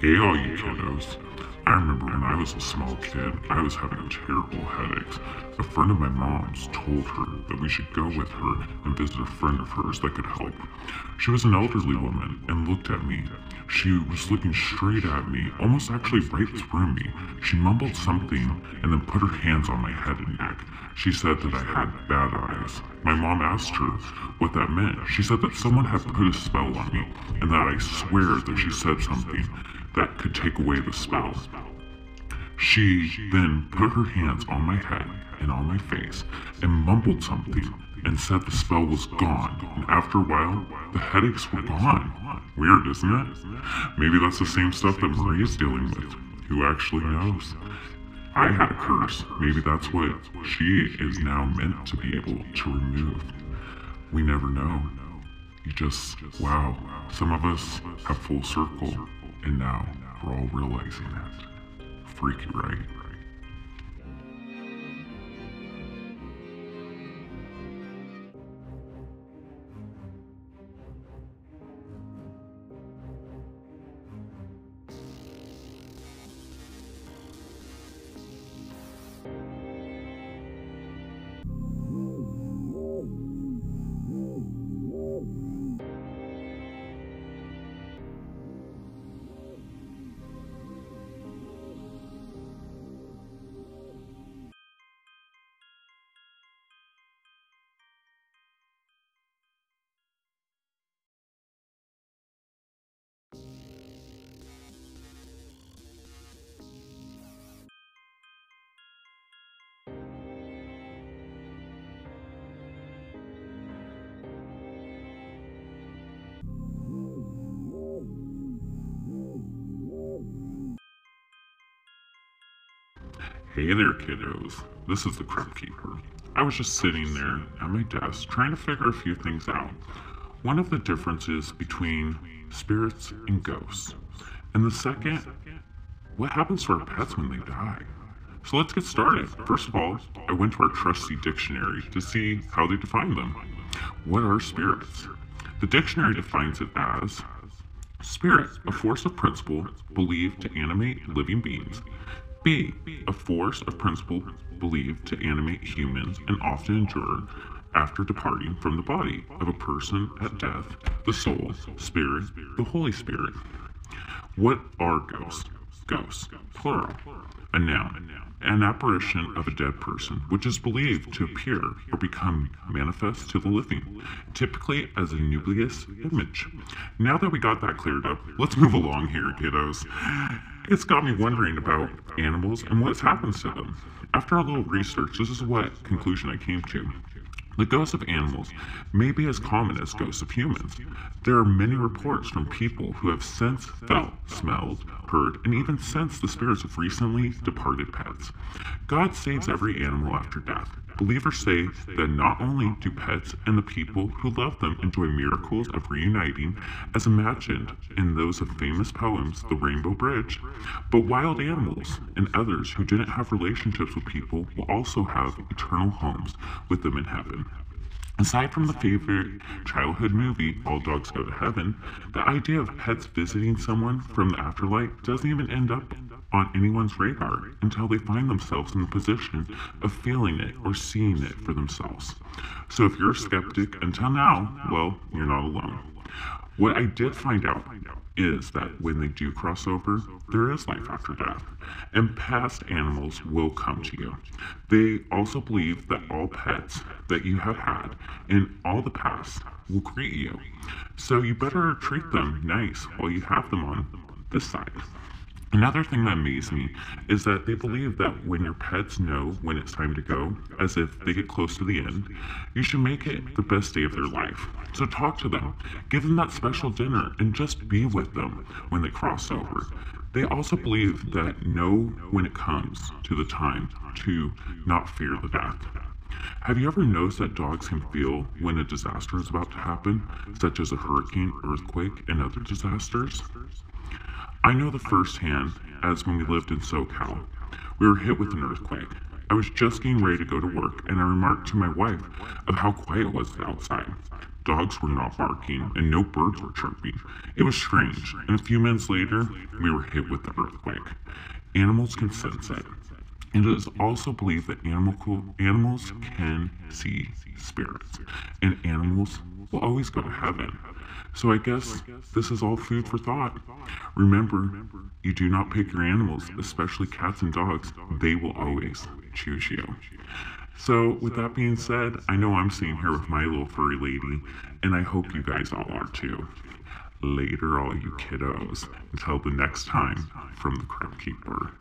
Hey, all you kiddos. I remember when I was a small kid, I was having terrible headaches. A friend of my mom's told her that we should go with her and visit a friend of hers that could help. She was an elderly woman and looked at me. She was looking straight at me, almost actually right through me. She mumbled something and then put her hands on my head and neck. She said that I had bad eyes. My mom asked her what that meant. She said that someone had put a spell on me, and that I swear that she said something that could take away the spell. She then put her hands on my head and on my face and mumbled something and said the spell was gone. And after a while, the headaches were gone. Weird, isn't it? Maybe that's the same stuff that Marie is dealing with. Who actually knows? I had a curse. Maybe that's what she is now meant to be able to remove. We never know. You just, wow. Some of us have full circle, and now we're all realizing it. Freaky, right? Hey there, kiddos. This is the Crypt Keeper. I was just sitting there at my desk trying to figure a few things out. One of the differences between spirits and ghosts. And the second, what happens to our pets when they die? So let's get started. First of all, I went to our trusty dictionary to see how they define them. What are spirits? The dictionary defines it as Spirit, a force of principle believed to animate living beings. B, a force of principle believed to animate humans and often endure after departing from the body of a person at death, the soul, spirit, the Holy Spirit. What are ghosts? Ghosts, plural, a noun, an apparition of a dead person, which is believed to appear or become manifest to the living, typically as a nucleus image. Now that we got that cleared up, let's move along here, kiddos. It's got me wondering about animals and what happens to them. After a little research, this is what conclusion I came to. The ghosts of animals may be as common as ghosts of humans. There are many reports from people who have sensed, felt, smelled, heard, and even sensed the spirits of recently departed pets. God saves every animal after death. Believers say that not only do pets and the people who love them enjoy miracles of reuniting, as imagined in those of famous poems, The Rainbow Bridge, but wild animals and others who didn't have relationships with people will also have eternal homes with them in heaven. Aside from the favorite childhood movie, All Dogs Go to Heaven, the idea of pets visiting someone from the afterlife doesn't even end up on anyone's radar until they find themselves in the position of feeling it or seeing it for themselves. So if you're a skeptic until now, well, you're not alone. What I did find out is that when they do cross over, there is life after death, and past animals will come to you. They also believe that all pets that you have had in all the past will greet you. So you better treat them nice while you have them on this side. Another thing that amazed me is that they believe that when your pets know when it's time to go, as if they get close to the end, you should make it the best day of their life. So talk to them, give them that special dinner, and just be with them when they cross over. They also believe that know when it comes to the time to not fear the death. Have you ever noticed that dogs can feel when a disaster is about to happen, such as a hurricane, earthquake, and other disasters? I know the firsthand as when we lived in SoCal. We were hit with an earthquake. I was just getting ready to go to work, and I remarked to my wife of how quiet it was outside. Dogs were not barking, and no birds were chirping. It was strange, and a few minutes later, we were hit with the earthquake. Animals can sense it. And it is also believed that animal, animals can see spirits, and animals will always go to heaven. So I guess this is all food for thought. Remember, you do not pick your animals, especially cats and dogs. They will always choose you. So, with that being said, I know I'm sitting here with my little furry lady, and I hope you guys all are too. Later, all you kiddos. Until the next time, from the Crypt Keeper.